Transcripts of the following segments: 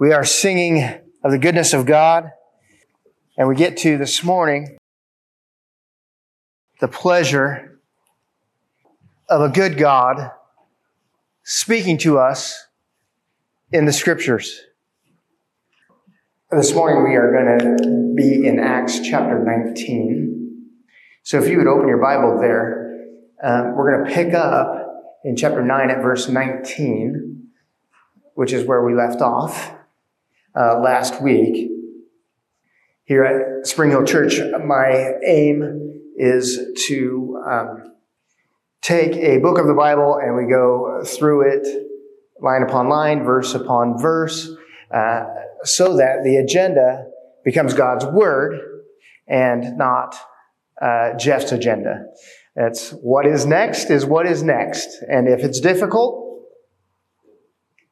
We are singing of the goodness of God, and we get to this morning the pleasure of a good God speaking to us in the scriptures. This morning we are going to be in Acts chapter 19. So if you would open your Bible there, um, we're going to pick up in chapter 9 at verse 19, which is where we left off uh, last week. Here at Spring Hill Church, my aim is to um, take a book of the Bible and we go through it line upon line, verse upon verse, uh, so that the agenda becomes God's Word and not uh, Jeff's agenda. It's what is next is what is next. And if it's difficult,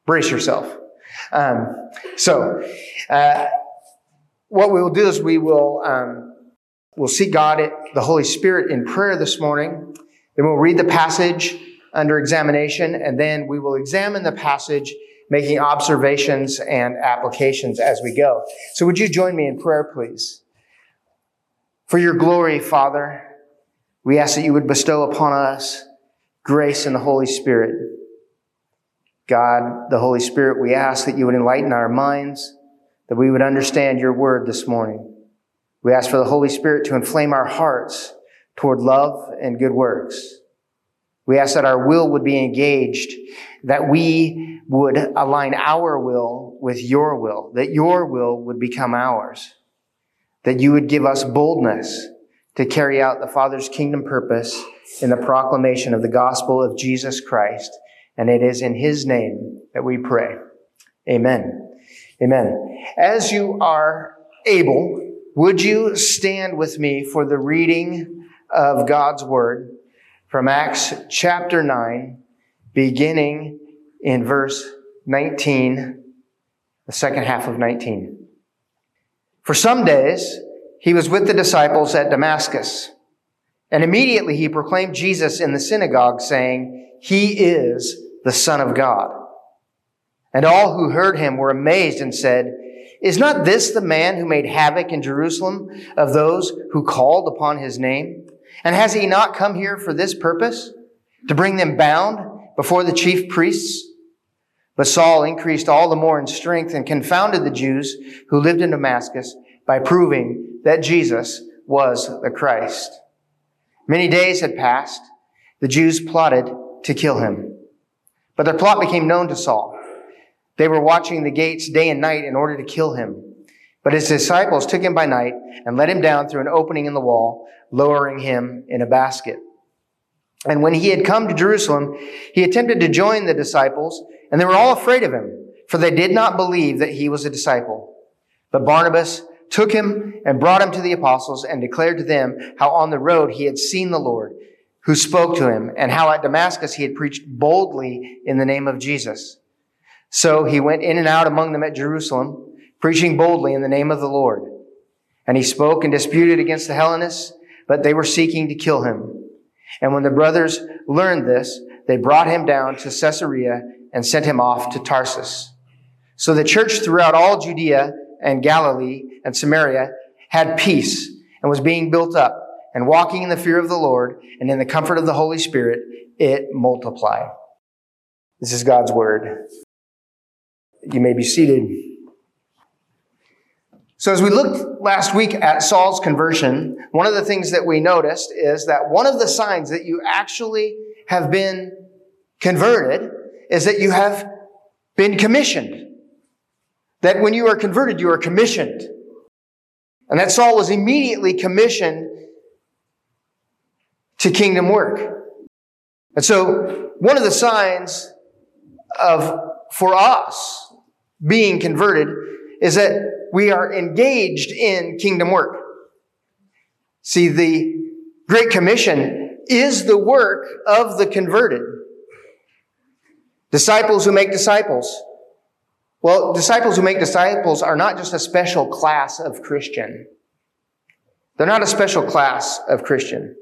brace yourself. Um, so, uh, what we will do is we will um, we'll seek God, the Holy Spirit, in prayer this morning. Then we'll read the passage under examination, and then we will examine the passage, making observations and applications as we go. So, would you join me in prayer, please? For your glory, Father, we ask that you would bestow upon us grace and the Holy Spirit. God, the Holy Spirit, we ask that you would enlighten our minds, that we would understand your word this morning. We ask for the Holy Spirit to inflame our hearts toward love and good works. We ask that our will would be engaged, that we would align our will with your will, that your will would become ours, that you would give us boldness to carry out the Father's kingdom purpose in the proclamation of the gospel of Jesus Christ and it is in His name that we pray. Amen. Amen. As you are able, would you stand with me for the reading of God's Word from Acts chapter 9, beginning in verse 19, the second half of 19. For some days, he was with the disciples at Damascus, and immediately he proclaimed Jesus in the synagogue, saying, He is the Son of God. And all who heard him were amazed and said, Is not this the man who made havoc in Jerusalem of those who called upon his name? And has he not come here for this purpose? To bring them bound before the chief priests? But Saul increased all the more in strength and confounded the Jews who lived in Damascus by proving that Jesus was the Christ. Many days had passed. The Jews plotted to kill him. But their plot became known to Saul. They were watching the gates day and night in order to kill him. But his disciples took him by night and let him down through an opening in the wall, lowering him in a basket. And when he had come to Jerusalem, he attempted to join the disciples, and they were all afraid of him, for they did not believe that he was a disciple. But Barnabas took him and brought him to the apostles and declared to them how on the road he had seen the Lord who spoke to him, and how at Damascus he had preached boldly in the name of Jesus. So he went in and out among them at Jerusalem, preaching boldly in the name of the Lord. And he spoke and disputed against the Hellenists, but they were seeking to kill him. And when the brothers learned this, they brought him down to Caesarea and sent him off to Tarsus. So the church throughout all Judea and Galilee and Samaria had peace and was being built up and walking in the fear of the Lord and in the comfort of the Holy Spirit, it multiplied. This is God's word. You may be seated. So, as we looked last week at Saul's conversion, one of the things that we noticed is that one of the signs that you actually have been converted is that you have been commissioned. That when you are converted, you are commissioned. And that Saul was immediately commissioned to kingdom work. And so one of the signs of, for us being converted is that we are engaged in kingdom work. See, the Great Commission is the work of the converted. Disciples who make disciples. Well, disciples who make disciples are not just a special class of Christian. They're not a special class of Christian.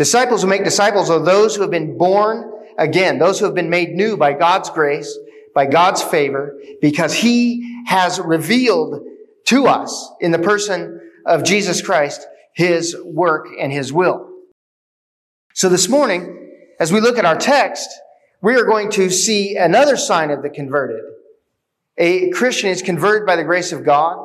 Disciples who make disciples are those who have been born again, those who have been made new by God's grace, by God's favor because he has revealed to us in the person of Jesus Christ his work and his will. So this morning, as we look at our text, we are going to see another sign of the converted. A Christian is converted by the grace of God,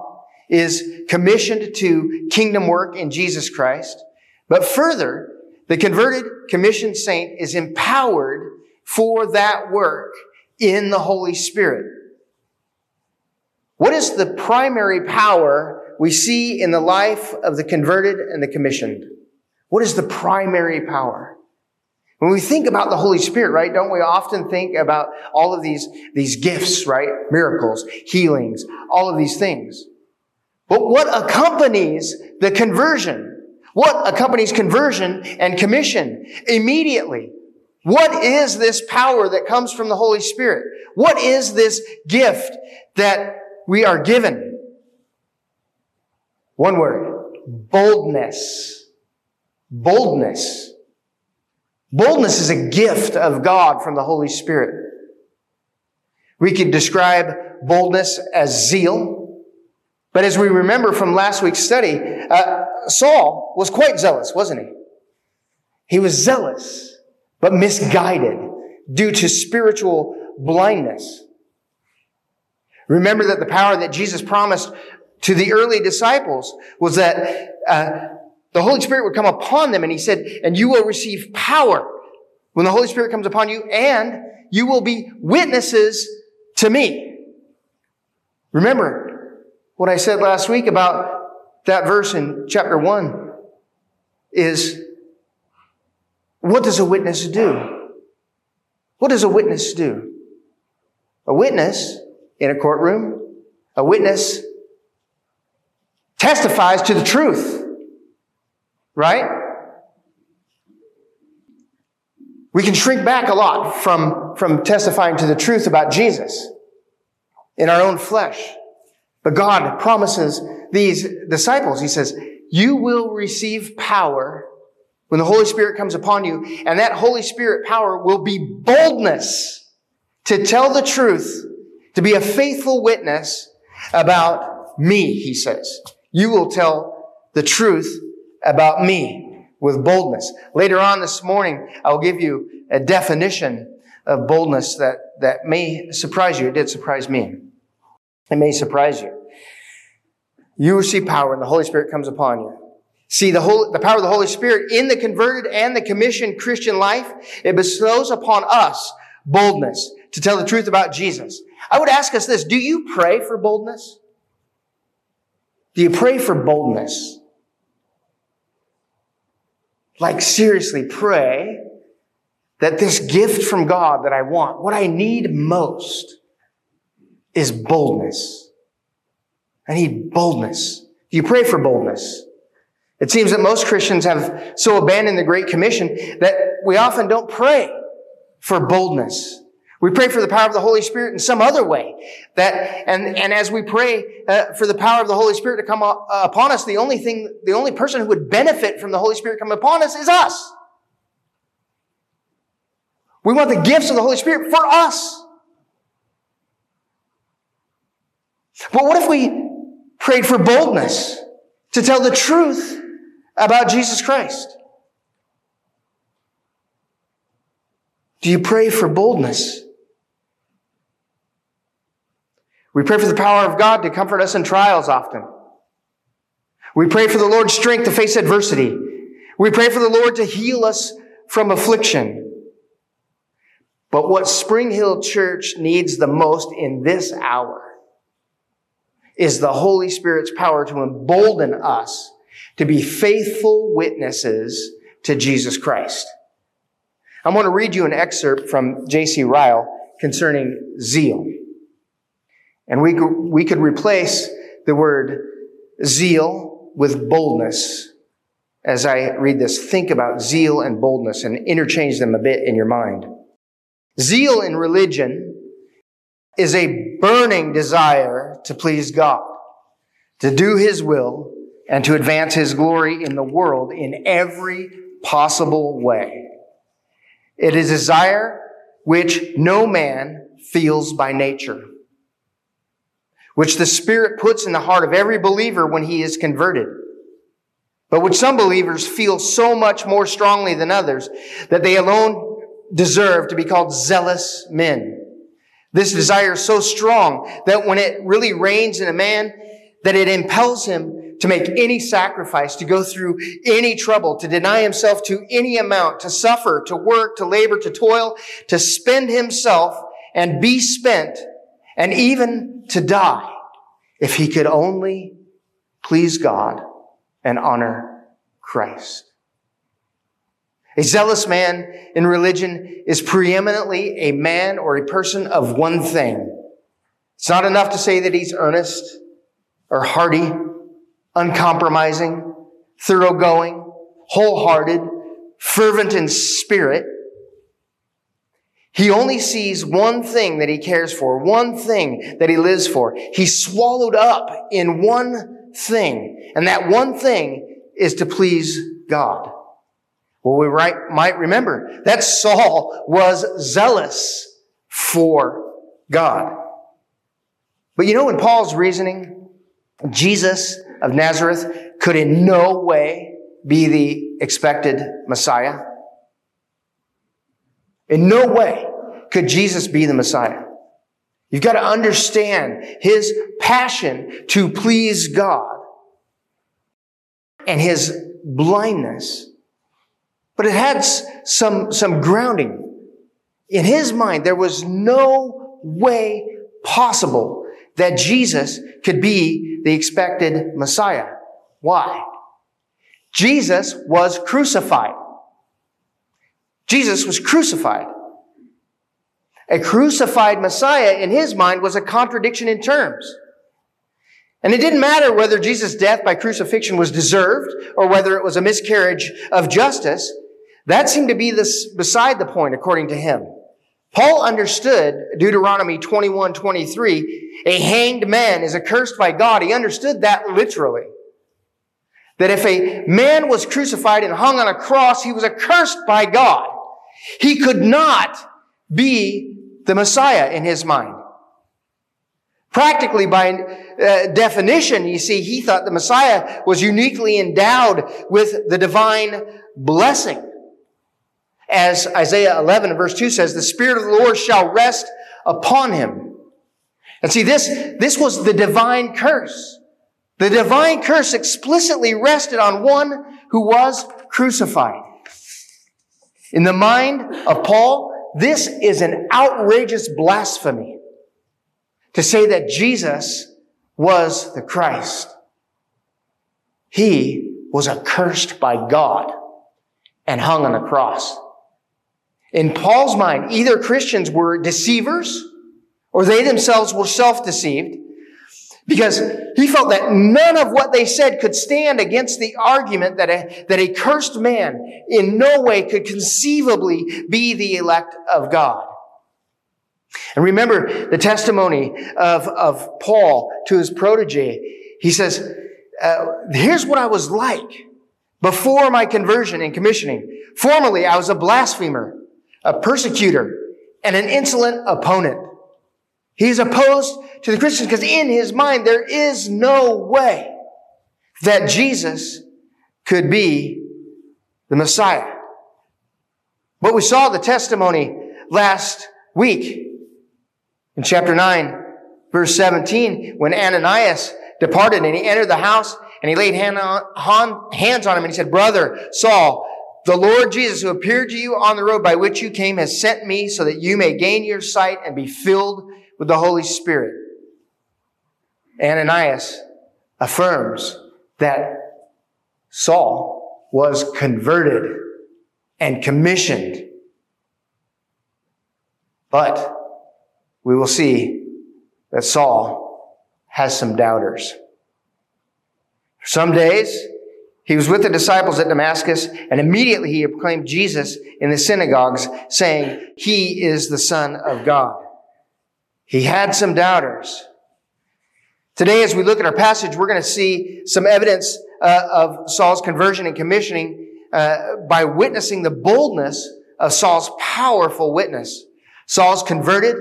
is commissioned to kingdom work in Jesus Christ. But further, the converted commissioned saint is empowered for that work in the Holy Spirit. What is the primary power we see in the life of the converted and the commissioned? What is the primary power? When we think about the Holy Spirit, right, don't we often think about all of these, these gifts, right? Miracles, healings, all of these things. But what accompanies the conversion? What accompanies conversion and commission immediately? What is this power that comes from the Holy Spirit? What is this gift that we are given? One word. Boldness. Boldness. Boldness is a gift of God from the Holy Spirit. We could describe boldness as zeal. But as we remember from last week's study, uh, Saul was quite zealous, wasn't he? He was zealous, but misguided due to spiritual blindness. Remember that the power that Jesus promised to the early disciples was that uh, the Holy Spirit would come upon them and he said, and you will receive power when the Holy Spirit comes upon you and you will be witnesses to me. Remember what I said last week about that verse in chapter one is what does a witness do? What does a witness do? A witness in a courtroom, a witness testifies to the truth. Right? We can shrink back a lot from, from testifying to the truth about Jesus in our own flesh. But God promises these disciples, He says, you will receive power when the Holy Spirit comes upon you, and that Holy Spirit power will be boldness to tell the truth, to be a faithful witness about me, he says. You will tell the truth about me with boldness. Later on this morning, I'll give you a definition of boldness that, that may surprise you. It did surprise me. It may surprise you. You receive power and the Holy Spirit comes upon you. See, the, whole, the power of the Holy Spirit in the converted and the commissioned Christian life, it bestows upon us boldness to tell the truth about Jesus. I would ask us this, do you pray for boldness? Do you pray for boldness? Like seriously pray that this gift from God that I want, what I need most is boldness. I need boldness. Do you pray for boldness? It seems that most Christians have so abandoned the Great Commission that we often don't pray for boldness. We pray for the power of the Holy Spirit in some other way. That, and, and as we pray uh, for the power of the Holy Spirit to come up, uh, upon us, the only thing, the only person who would benefit from the Holy Spirit coming upon us is us. We want the gifts of the Holy Spirit for us. But what if we prayed for boldness to tell the truth about Jesus Christ? Do you pray for boldness? We pray for the power of God to comfort us in trials often. We pray for the Lord's strength to face adversity. We pray for the Lord to heal us from affliction. But what Spring Hill Church needs the most in this hour is the Holy Spirit's power to embolden us to be faithful witnesses to Jesus Christ. I'm going to read you an excerpt from J.C. Ryle concerning zeal. And we we could replace the word zeal with boldness. As I read this, think about zeal and boldness and interchange them a bit in your mind. Zeal in religion is a burning desire to please God, to do His will, and to advance His glory in the world in every possible way. It is a desire which no man feels by nature, which the Spirit puts in the heart of every believer when he is converted, but which some believers feel so much more strongly than others that they alone deserve to be called zealous men. This desire is so strong that when it really reigns in a man, that it impels him to make any sacrifice, to go through any trouble, to deny himself to any amount, to suffer, to work, to labor, to toil, to spend himself and be spent, and even to die, if he could only please God and honor Christ. A zealous man in religion is preeminently a man or a person of one thing. It's not enough to say that he's earnest or hearty, uncompromising, thoroughgoing, wholehearted, fervent in spirit. He only sees one thing that he cares for, one thing that he lives for. He's swallowed up in one thing, and that one thing is to please God. Well, we right, might remember that Saul was zealous for God. But you know, in Paul's reasoning, Jesus of Nazareth could in no way be the expected Messiah. In no way could Jesus be the Messiah. You've got to understand his passion to please God and his blindness but it had some, some grounding. In his mind, there was no way possible that Jesus could be the expected Messiah. Why? Jesus was crucified. Jesus was crucified. A crucified Messiah in his mind was a contradiction in terms. And it didn't matter whether Jesus' death by crucifixion was deserved or whether it was a miscarriage of justice. That seemed to be this beside the point, according to him. Paul understood Deuteronomy 21, 23, a hanged man is accursed by God. He understood that literally. That if a man was crucified and hung on a cross, he was accursed by God. He could not be the Messiah in his mind. Practically, by uh, definition, you see, he thought the Messiah was uniquely endowed with the divine blessing. As Isaiah 11 verse 2 says, the Spirit of the Lord shall rest upon him. And see, this, this was the divine curse. The divine curse explicitly rested on one who was crucified. In the mind of Paul, this is an outrageous blasphemy to say that Jesus was the Christ. He was accursed by God and hung on the cross. In Paul's mind, either Christians were deceivers or they themselves were self-deceived because he felt that none of what they said could stand against the argument that a, that a cursed man in no way could conceivably be the elect of God. And remember the testimony of, of Paul to his protege. He says, uh, here's what I was like before my conversion and commissioning. Formerly, I was a blasphemer a persecutor, and an insolent opponent. He's opposed to the Christians because in his mind there is no way that Jesus could be the Messiah. But we saw the testimony last week in chapter 9, verse 17, when Ananias departed and he entered the house and he laid hand on, hands on him and he said, Brother Saul, the Lord Jesus, who appeared to you on the road by which you came, has sent me so that you may gain your sight and be filled with the Holy Spirit. Ananias affirms that Saul was converted and commissioned. But we will see that Saul has some doubters. Some days he was with the disciples at Damascus, and immediately he proclaimed Jesus in the synagogues, saying, He is the Son of God. He had some doubters. Today, as we look at our passage, we're going to see some evidence uh, of Saul's conversion and commissioning uh, by witnessing the boldness of Saul's powerful witness. Saul's converted.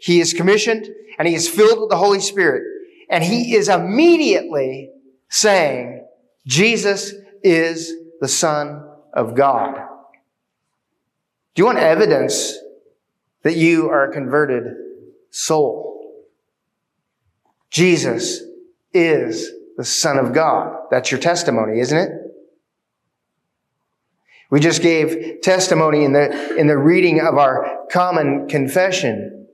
he is commissioned and he is filled with the Holy Spirit. And he is immediately saying, Jesus is the Son of God. Do you want evidence that you are a converted soul? Jesus is the Son of God. That's your testimony, isn't it? We just gave testimony in the, in the reading of our common confession.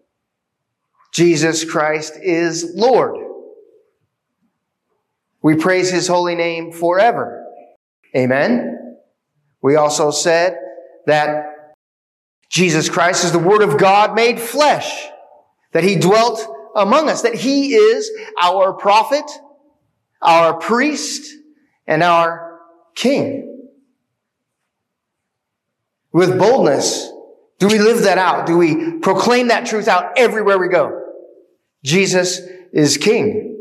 Jesus Christ is Lord. We praise his holy name forever. Amen. We also said that Jesus Christ is the Word of God made flesh, that he dwelt among us, that he is our prophet, our priest, and our king with boldness? Do we live that out? Do we proclaim that truth out everywhere we go? Jesus is King.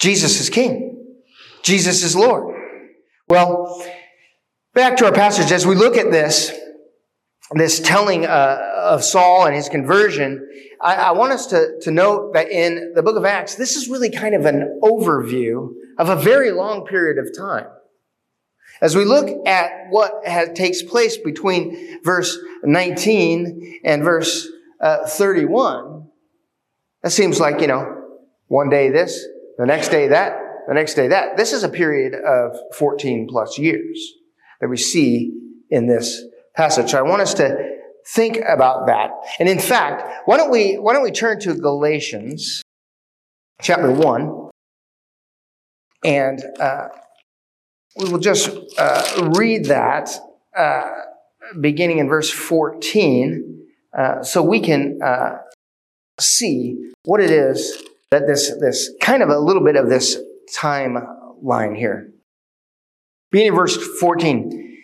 Jesus is King. Jesus is Lord. Well, back to our passage, as we look at this, this telling uh, of Saul and his conversion, I, I want us to, to note that in the book of Acts, this is really kind of an overview of a very long period of time. As we look at what has, takes place between verse 19 and verse uh, 31, that seems like, you know, one day this, the next day that, the next day that. This is a period of 14 plus years that we see in this passage. So I want us to think about that. And in fact, why don't we, why don't we turn to Galatians chapter 1 and, uh, we will just uh, read that uh, beginning in verse 14 uh, so we can uh, see what it is that this, this kind of a little bit of this timeline here. Beginning verse 14.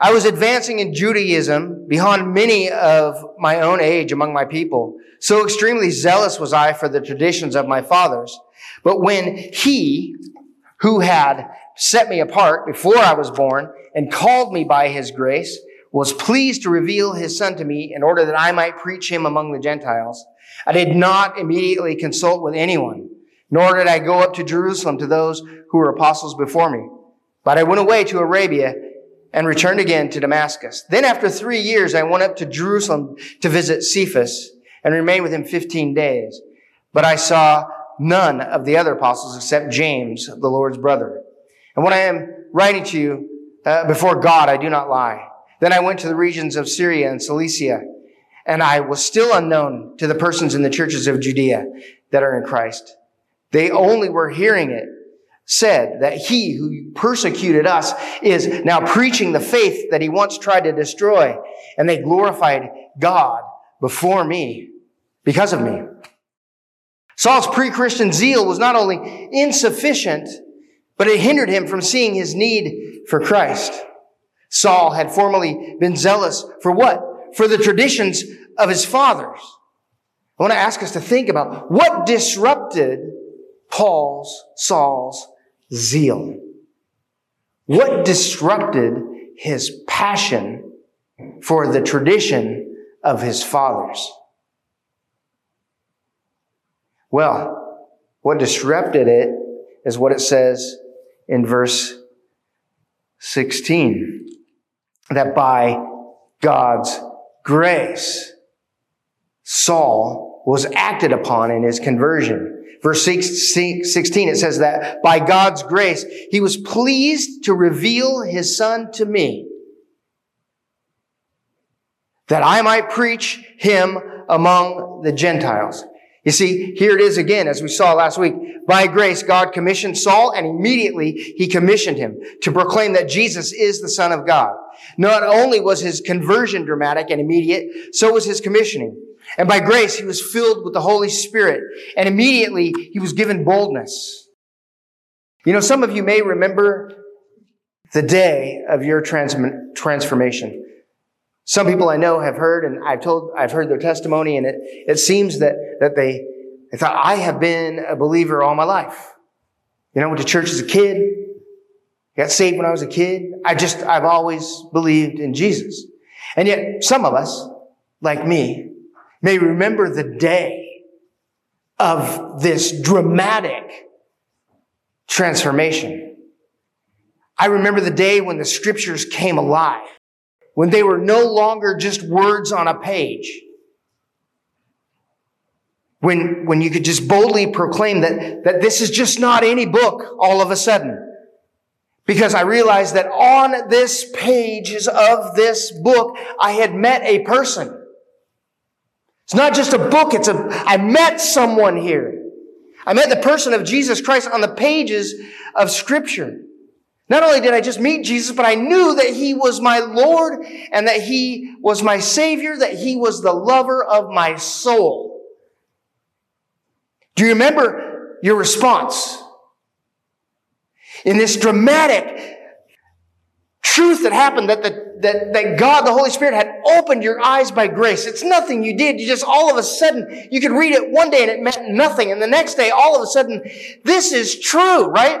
I was advancing in Judaism beyond many of my own age among my people. So extremely zealous was I for the traditions of my fathers. But when he who had set me apart before I was born and called me by his grace, was pleased to reveal his son to me in order that I might preach him among the Gentiles. I did not immediately consult with anyone, nor did I go up to Jerusalem to those who were apostles before me. But I went away to Arabia and returned again to Damascus. Then after three years, I went up to Jerusalem to visit Cephas and remained with him 15 days. But I saw none of the other apostles except James, the Lord's brother. And when I am writing to you uh, before God, I do not lie. Then I went to the regions of Syria and Cilicia, and I was still unknown to the persons in the churches of Judea that are in Christ. They only were hearing it said that he who persecuted us is now preaching the faith that he once tried to destroy, and they glorified God before me because of me. Saul's pre-Christian zeal was not only insufficient, but it hindered him from seeing his need for Christ. Saul had formerly been zealous for what? For the traditions of his fathers. I want to ask us to think about what disrupted Paul's, Saul's zeal. What disrupted his passion for the tradition of his fathers? Well, what disrupted it is what it says in verse 16 that by God's grace, Saul was acted upon in his conversion. Verse 16, it says that by God's grace, he was pleased to reveal his son to me that I might preach him among the Gentiles. You see, here it is again, as we saw last week. By grace, God commissioned Saul and immediately he commissioned him to proclaim that Jesus is the Son of God. Not only was his conversion dramatic and immediate, so was his commissioning. And by grace, he was filled with the Holy Spirit and immediately he was given boldness. You know, some of you may remember the day of your trans- transformation. Some people I know have heard, and I've told, I've heard their testimony, and it, it seems that, that they, they thought, I have been a believer all my life. You know, I went to church as a kid, got saved when I was a kid. I just, I've always believed in Jesus. And yet, some of us, like me, may remember the day of this dramatic transformation. I remember the day when the scriptures came alive, when they were no longer just words on a page. When, when you could just boldly proclaim that, that this is just not any book all of a sudden. Because I realized that on this pages of this book, I had met a person. It's not just a book, it's a, I met someone here. I met the person of Jesus Christ on the pages of scripture. Not only did I just meet Jesus, but I knew that he was my Lord and that he was my Savior, that he was the lover of my soul. Do you remember your response? In this dramatic truth that happened that, the, that, that God, the Holy Spirit, had opened your eyes by grace. It's nothing you did. You just all of a sudden, you could read it one day and it meant nothing. And the next day, all of a sudden, this is true, right?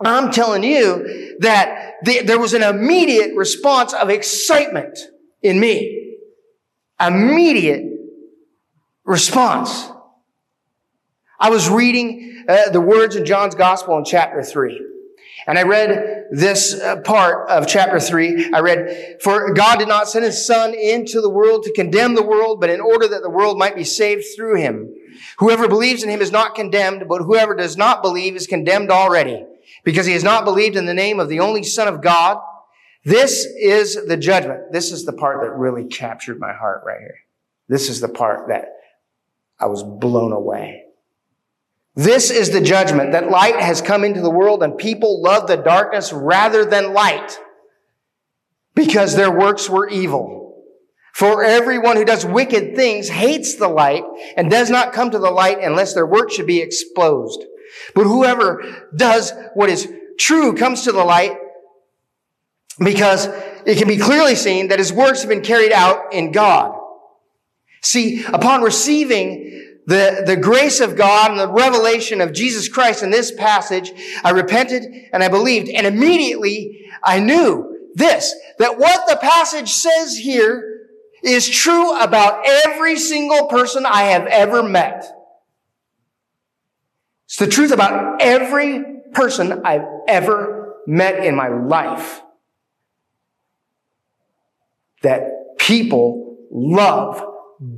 I'm telling you that the, there was an immediate response of excitement in me. Immediate response. I was reading uh, the words in John's Gospel in chapter 3. And I read this uh, part of chapter 3. I read, For God did not send his Son into the world to condemn the world, but in order that the world might be saved through him. Whoever believes in him is not condemned, but whoever does not believe is condemned already, because he has not believed in the name of the only Son of God. This is the judgment. This is the part that really captured my heart right here. This is the part that I was blown away. This is the judgment that light has come into the world and people love the darkness rather than light because their works were evil. For everyone who does wicked things hates the light and does not come to the light unless their work should be exposed. But whoever does what is true comes to the light because it can be clearly seen that his works have been carried out in God. See, upon receiving the, the grace of God and the revelation of Jesus Christ in this passage, I repented and I believed. And immediately I knew this, that what the passage says here is true about every single person I have ever met. It's the truth about every person I've ever met in my life. That people love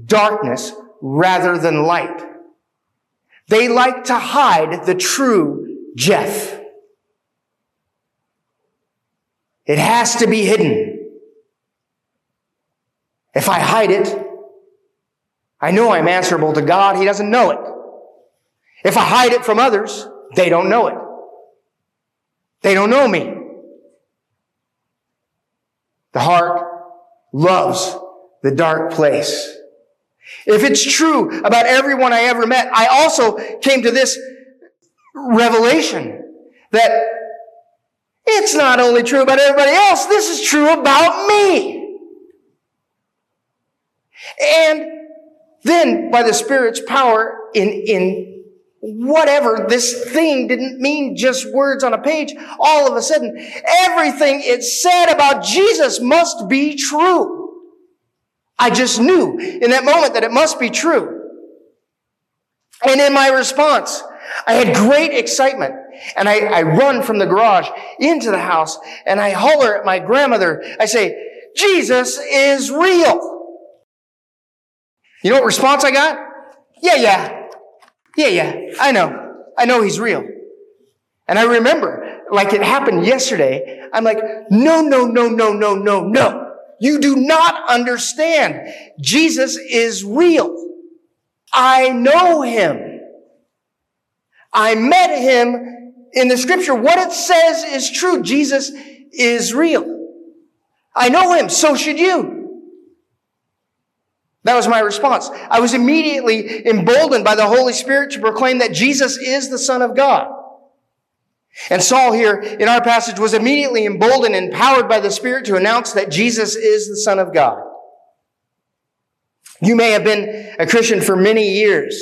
darkness rather than light. They like to hide the true Jeff. It has to be hidden. If I hide it, I know I'm answerable to God. He doesn't know it. If I hide it from others, they don't know it. They don't know me. The heart loves the dark place. If it's true about everyone I ever met, I also came to this revelation that it's not only true about everybody else, this is true about me. And then by the Spirit's power in, in whatever, this thing didn't mean just words on a page. All of a sudden, everything it said about Jesus must be true. I just knew in that moment that it must be true. And in my response, I had great excitement. And I, I run from the garage into the house and I holler at my grandmother. I say, Jesus is real. You know what response I got? Yeah, yeah. Yeah, yeah. I know. I know he's real. And I remember, like it happened yesterday, I'm like, no, no, no, no, no, no, no. You do not understand. Jesus is real. I know him. I met him in the scripture. What it says is true. Jesus is real. I know him. So should you. That was my response. I was immediately emboldened by the Holy Spirit to proclaim that Jesus is the Son of God. And Saul here in our passage was immediately emboldened and empowered by the Spirit to announce that Jesus is the Son of God. You may have been a Christian for many years,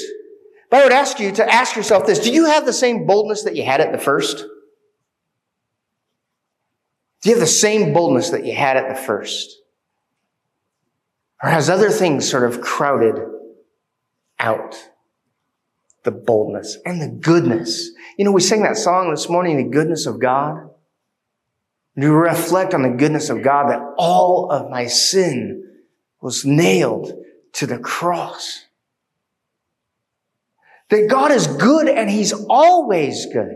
but I would ask you to ask yourself this. Do you have the same boldness that you had at the first? Do you have the same boldness that you had at the first? Or has other things sort of crowded out the boldness and the goodness? You know, we sang that song this morning, the goodness of God. And we reflect on the goodness of God that all of my sin was nailed to the cross. That God is good and He's always good.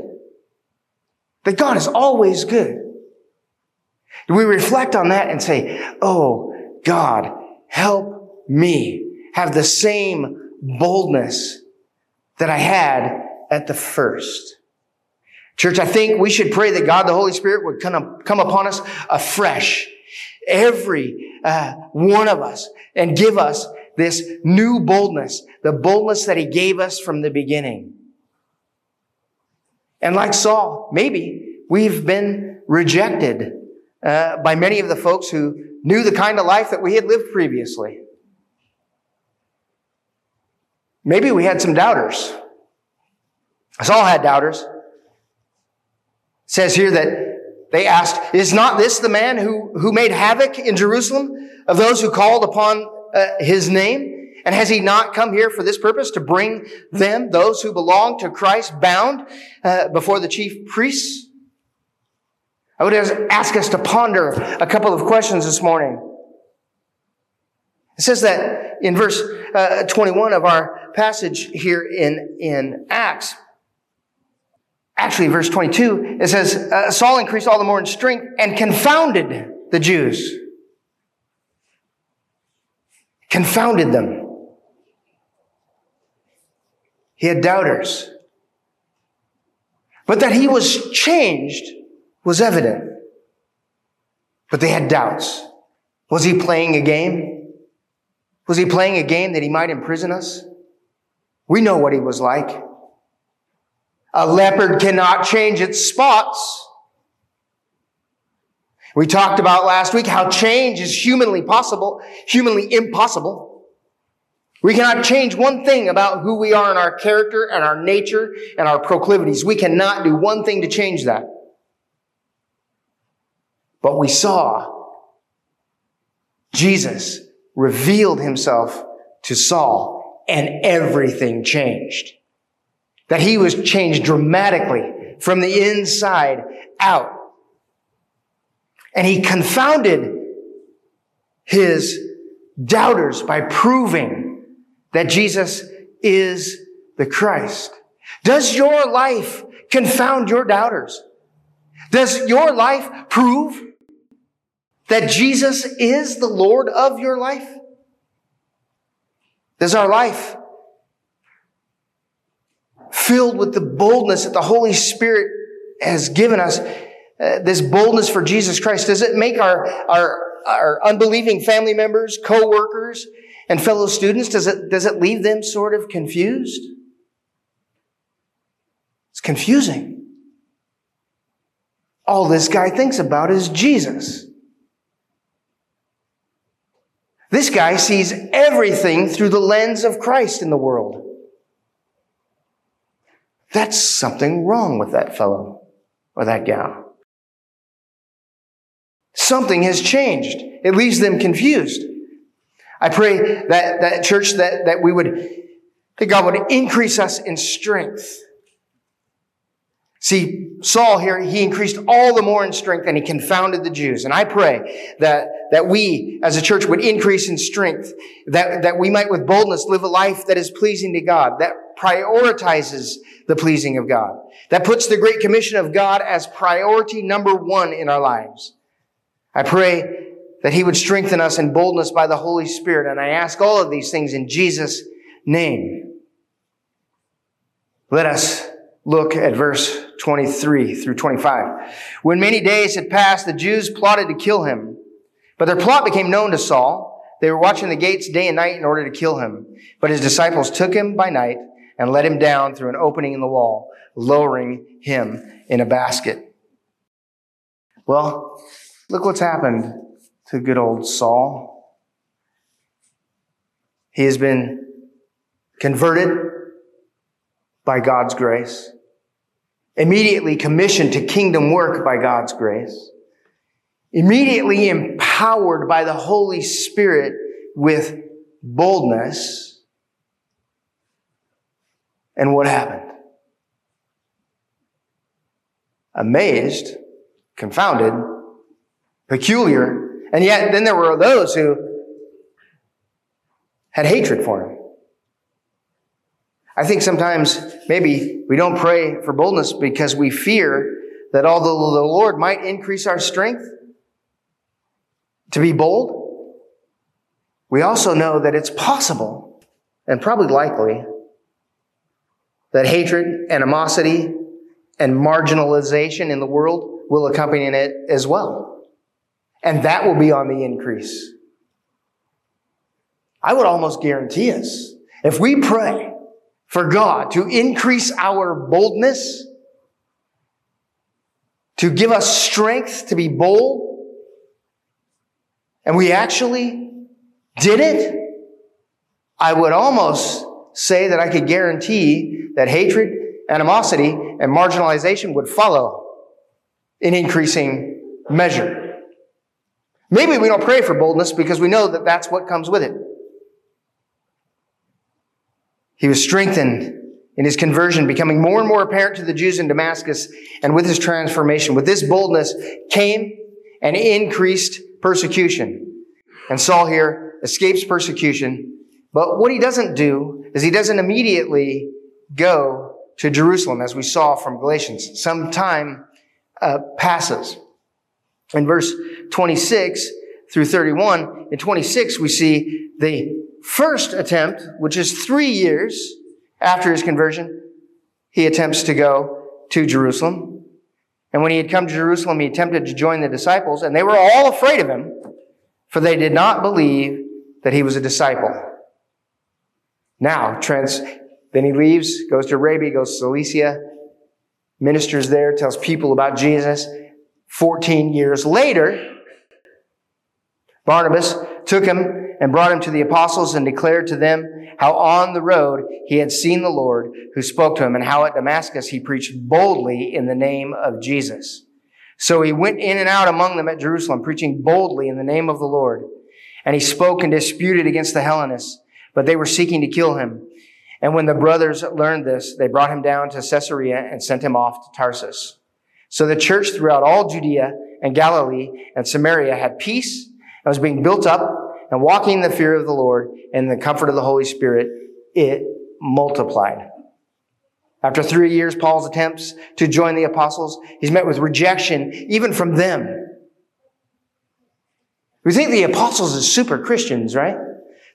That God is always good. Do we reflect on that and say, Oh, God, help me have the same boldness that I had at the first? Church, I think we should pray that God, the Holy Spirit, would come, come upon us afresh. Every uh, one of us and give us this new boldness, the boldness that he gave us from the beginning. And like Saul, maybe we've been rejected uh, by many of the folks who knew the kind of life that we had lived previously. Maybe we had some doubters. Saul had doubters It says here that they asked, is not this the man who, who made havoc in Jerusalem of those who called upon uh, his name? And has he not come here for this purpose to bring them, those who belong to Christ, bound uh, before the chief priests? I would ask us to ponder a couple of questions this morning. It says that in verse uh, 21 of our passage here in, in Acts, actually, verse 22, it says, uh, Saul increased all the more in strength and confounded the Jews. Confounded them. He had doubters. But that he was changed was evident. But they had doubts. Was he playing a game? Was he playing a game that he might imprison us? We know what he was like. A leopard cannot change its spots. We talked about last week how change is humanly possible, humanly impossible. We cannot change one thing about who we are in our character and our nature and our proclivities. We cannot do one thing to change that. But we saw Jesus revealed himself to Saul and everything changed that he was changed dramatically from the inside out. And he confounded his doubters by proving that Jesus is the Christ. Does your life confound your doubters? Does your life prove that Jesus is the Lord of your life? Does our life filled with the boldness that the Holy Spirit has given us, uh, this boldness for Jesus Christ, does it make our, our, our unbelieving family members, co-workers, and fellow students, does it, does it leave them sort of confused? It's confusing. All this guy thinks about is Jesus. This guy sees everything through the lens of Christ in the world. That's something wrong with that fellow or that gal. Something has changed. It leaves them confused. I pray that, that church that, that we would, that God would increase us in strength. See, Saul here, he increased all the more in strength and he confounded the Jews. And I pray that, that we as a church would increase in strength, that, that we might with boldness live a life that is pleasing to God, that prioritizes the pleasing of God. That puts the Great Commission of God as priority number one in our lives. I pray that He would strengthen us in boldness by the Holy Spirit. And I ask all of these things in Jesus' name. Let us look at verse 23 through 25. When many days had passed, the Jews plotted to kill him. But their plot became known to Saul. They were watching the gates day and night in order to kill him. But his disciples took him by night and let him down through an opening in the wall, lowering him in a basket. Well, look what's happened to good old Saul. He has been converted by God's grace, immediately commissioned to kingdom work by God's grace, immediately empowered by the Holy Spirit with boldness. And what happened? Amazed, confounded, peculiar, and yet then there were those who had hatred for him. I think sometimes maybe we don't pray for boldness because we fear that although the Lord might increase our strength to be bold, we also know that it's possible and probably likely that hatred, animosity, and marginalization in the world will accompany it as well. And that will be on the increase. I would almost guarantee us, if we pray for God to increase our boldness, to give us strength to be bold, and we actually did it, I would almost say that I could guarantee that hatred, animosity, and marginalization would follow in increasing measure. Maybe we don't pray for boldness because we know that that's what comes with it. He was strengthened in his conversion, becoming more and more apparent to the Jews in Damascus. And with his transformation, with this boldness came an increased persecution. And Saul here escapes persecution. But what he doesn't do is he doesn't immediately go to Jerusalem, as we saw from Galatians. Some time uh, passes. In verse 26 through 31, in 26, we see the first attempt, which is three years after his conversion, he attempts to go to Jerusalem. And when he had come to Jerusalem, he attempted to join the disciples, and they were all afraid of him, for they did not believe that he was a disciple. Now, trans, then he leaves, goes to Arabia, goes to Cilicia, ministers there, tells people about Jesus. 14 years later, Barnabas took him and brought him to the apostles and declared to them how on the road he had seen the Lord who spoke to him and how at Damascus he preached boldly in the name of Jesus. So he went in and out among them at Jerusalem, preaching boldly in the name of the Lord. And he spoke and disputed against the Hellenists, but they were seeking to kill him. And when the brothers learned this, they brought him down to Caesarea and sent him off to Tarsus. So the church throughout all Judea and Galilee and Samaria had peace and was being built up and walking in the fear of the Lord and the comfort of the Holy Spirit, it multiplied. After three years, Paul's attempts to join the apostles, he's met with rejection even from them. We think the apostles are super Christians, right?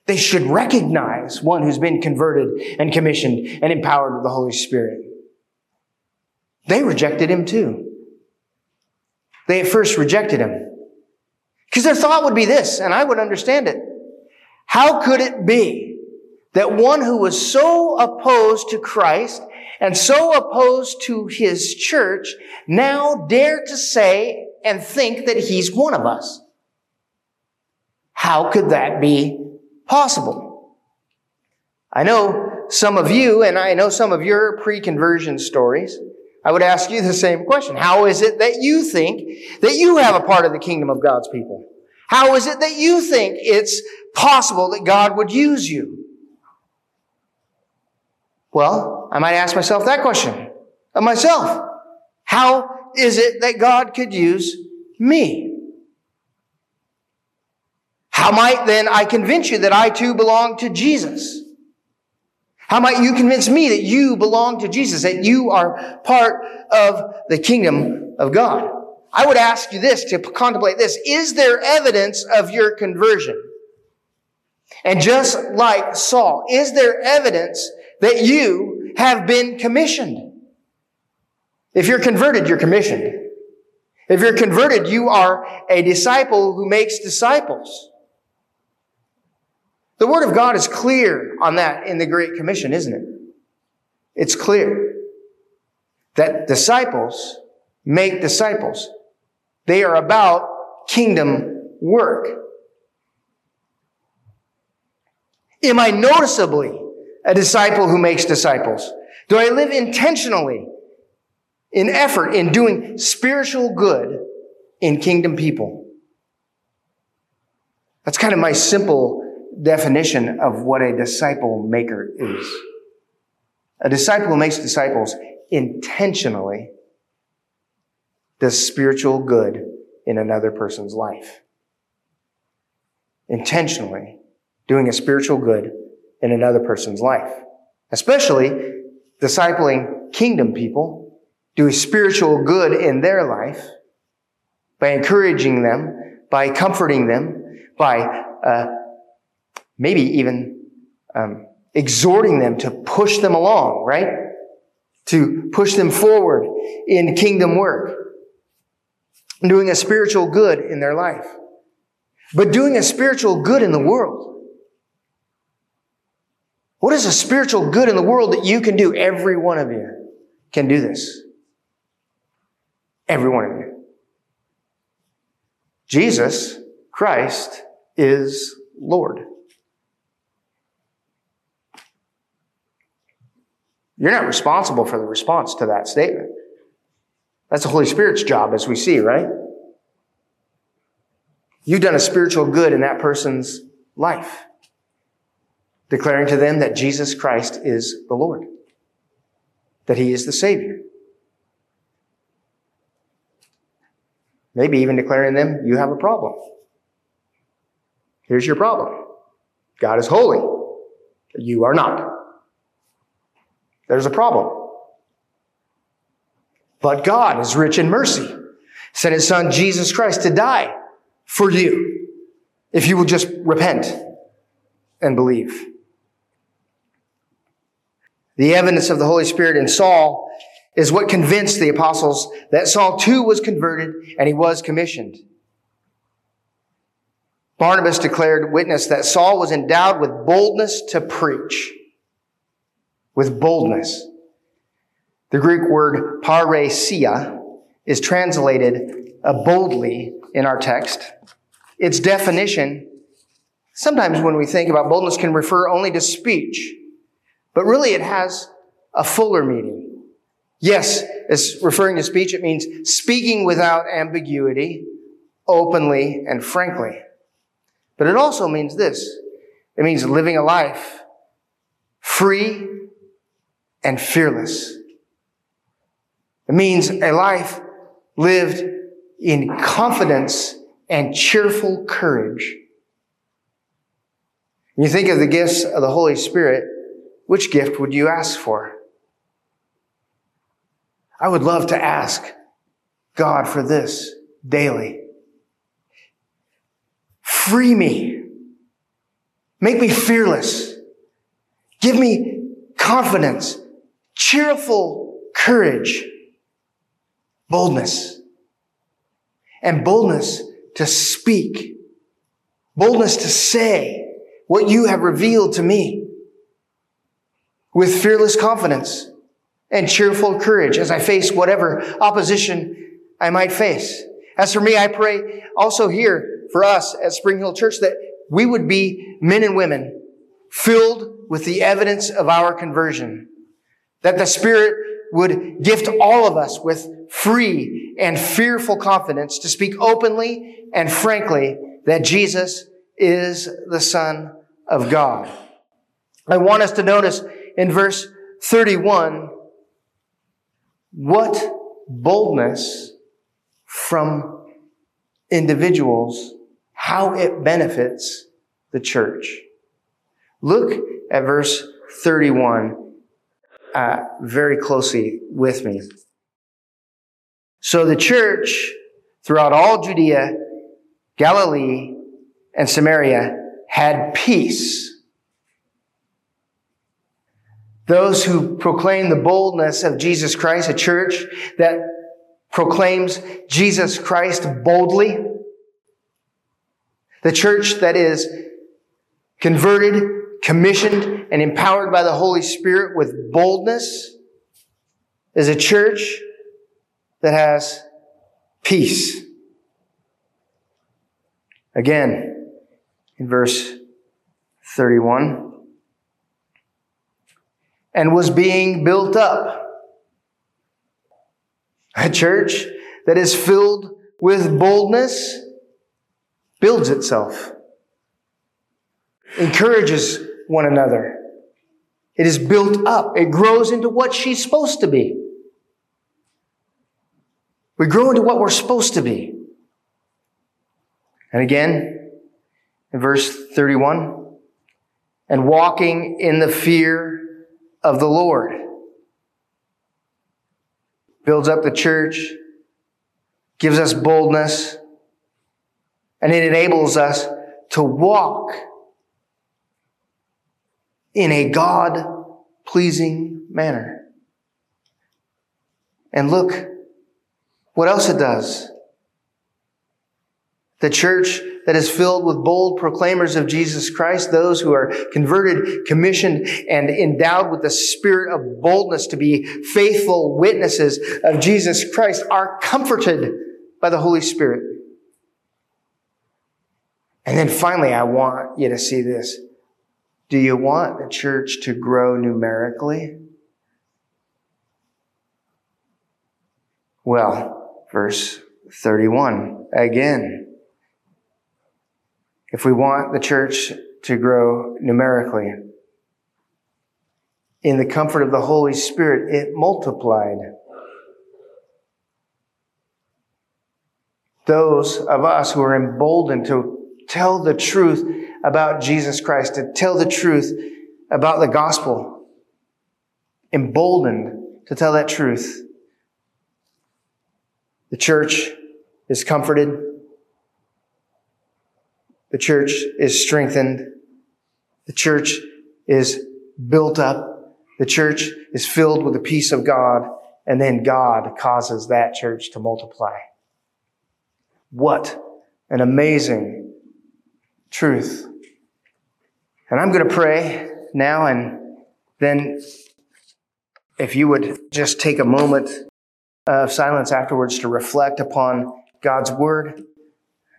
They should recognize one who's been converted and commissioned and empowered with the Holy Spirit. They rejected him too. They at first rejected him. Because their thought would be this, and I would understand it. How could it be that one who was so opposed to Christ and so opposed to his church now dare to say and think that he's one of us? How could that be possible? I know some of you, and I know some of your pre-conversion stories, I would ask you the same question. How is it that you think that you have a part of the kingdom of God's people? How is it that you think it's possible that God would use you? Well, I might ask myself that question of myself. How is it that God could use me? How might then I convince you that I too belong to Jesus? How might you convince me that you belong to Jesus, that you are part of the kingdom of God? I would ask you this to contemplate this. Is there evidence of your conversion? And just like Saul, is there evidence that you have been commissioned? If you're converted, you're commissioned. If you're converted, you are a disciple who makes disciples. The Word of God is clear on that in the Great Commission, isn't it? It's clear that disciples make disciples. They are about kingdom work. Am I noticeably a disciple who makes disciples? Do I live intentionally in effort in doing spiritual good in kingdom people? That's kind of my simple definition of what a disciple maker is. A disciple makes disciples intentionally does spiritual good in another person's life. Intentionally doing a spiritual good in another person's life. Especially discipling kingdom people do spiritual good in their life by encouraging them, by comforting them, by uh, maybe even um, exhorting them to push them along, right? To push them forward in kingdom work. Doing a spiritual good in their life. But doing a spiritual good in the world. What is a spiritual good in the world that you can do? Every one of you can do this. Every one of you. Jesus Christ is Lord. You're not responsible for the response to that statement. That's the Holy Spirit's job, as we see, right? You've done a spiritual good in that person's life, declaring to them that Jesus Christ is the Lord, that He is the Savior. Maybe even declaring them, you have a problem. Here's your problem. God is holy. You are not. There's a problem. But God is rich in mercy. Sent his son Jesus Christ to die for you if you will just repent and believe. The evidence of the Holy Spirit in Saul is what convinced the apostles that Saul too was converted and he was commissioned. Barnabas declared witness that Saul was endowed with boldness to preach with boldness. The Greek word parrhesia is translated uh, boldly in our text. Its definition, sometimes when we think about boldness, can refer only to speech, but really it has a fuller meaning. Yes, as referring to speech, it means speaking without ambiguity, openly and frankly. But it also means this. It means living a life free and fearless. It means a life lived in confidence and cheerful courage. When you think of the gifts of the Holy Spirit, which gift would you ask for? I would love to ask God for this daily. Free me. Make me fearless. Give me confidence cheerful courage, boldness, and boldness to speak, boldness to say what you have revealed to me with fearless confidence and cheerful courage as I face whatever opposition I might face. As for me, I pray also here for us at Spring Hill Church that we would be men and women filled with the evidence of our conversion that the Spirit would gift all of us with free and fearful confidence to speak openly and frankly that Jesus is the Son of God. I want us to notice in verse 31 what boldness from individuals, how it benefits the church. Look at verse 31 uh, very closely with me. So the church throughout all Judea, Galilee, and Samaria had peace. Those who proclaim the boldness of Jesus Christ, a church that proclaims Jesus Christ boldly, the church that is converted commissioned and empowered by the Holy Spirit with boldness is a church that has peace. Again, in verse 31, and was being built up. A church that is filled with boldness builds itself. encourages one another. It is built up. It grows into what she's supposed to be. We grow into what we're supposed to be. And again, in verse 31, and walking in the fear of the Lord. Builds up the church, gives us boldness, and it enables us to walk in a God pleasing manner. And look what else it does. The church that is filled with bold proclaimers of Jesus Christ, those who are converted, commissioned, and endowed with the spirit of boldness to be faithful witnesses of Jesus Christ, are comforted by the Holy Spirit. And then finally, I want you to see this. Do you want the church to grow numerically? Well, verse 31 again. If we want the church to grow numerically, in the comfort of the Holy Spirit, it multiplied. Those of us who are emboldened to tell the truth about Jesus Christ, to tell the truth about the gospel, emboldened to tell that truth. The church is comforted. The church is strengthened. The church is built up. The church is filled with the peace of God. And then God causes that church to multiply. What an amazing truth. And I'm going to pray now, and then if you would just take a moment of silence afterwards to reflect upon God's word,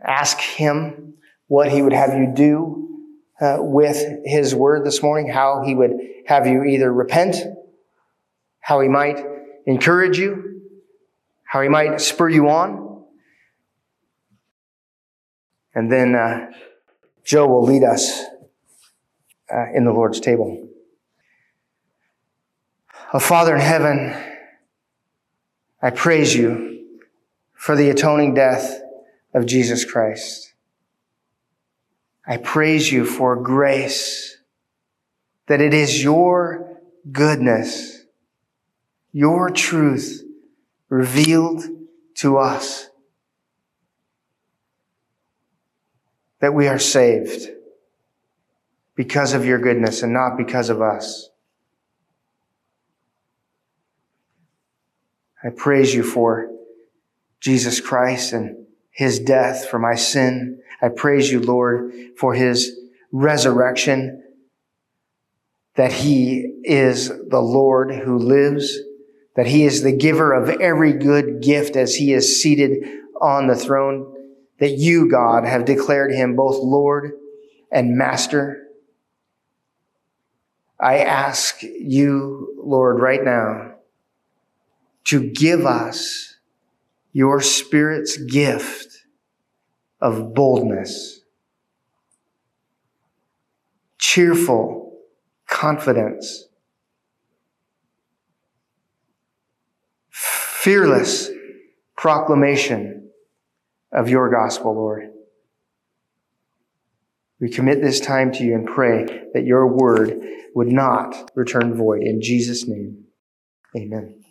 ask Him what He would have you do uh, with His word this morning, how He would have you either repent, how He might encourage you, how He might spur you on. And then uh, Joe will lead us uh, in the Lord's table. Oh, Father in heaven, I praise you for the atoning death of Jesus Christ. I praise you for grace, that it is your goodness, your truth revealed to us, that we are saved because of your goodness and not because of us. I praise you for Jesus Christ and his death for my sin. I praise you, Lord, for his resurrection, that he is the Lord who lives, that he is the giver of every good gift as he is seated on the throne, that you, God, have declared him both Lord and Master. I ask you, Lord, right now to give us your Spirit's gift of boldness, cheerful confidence, fearless proclamation of your gospel, Lord. We commit this time to you and pray that your word would not return void. In Jesus' name, amen.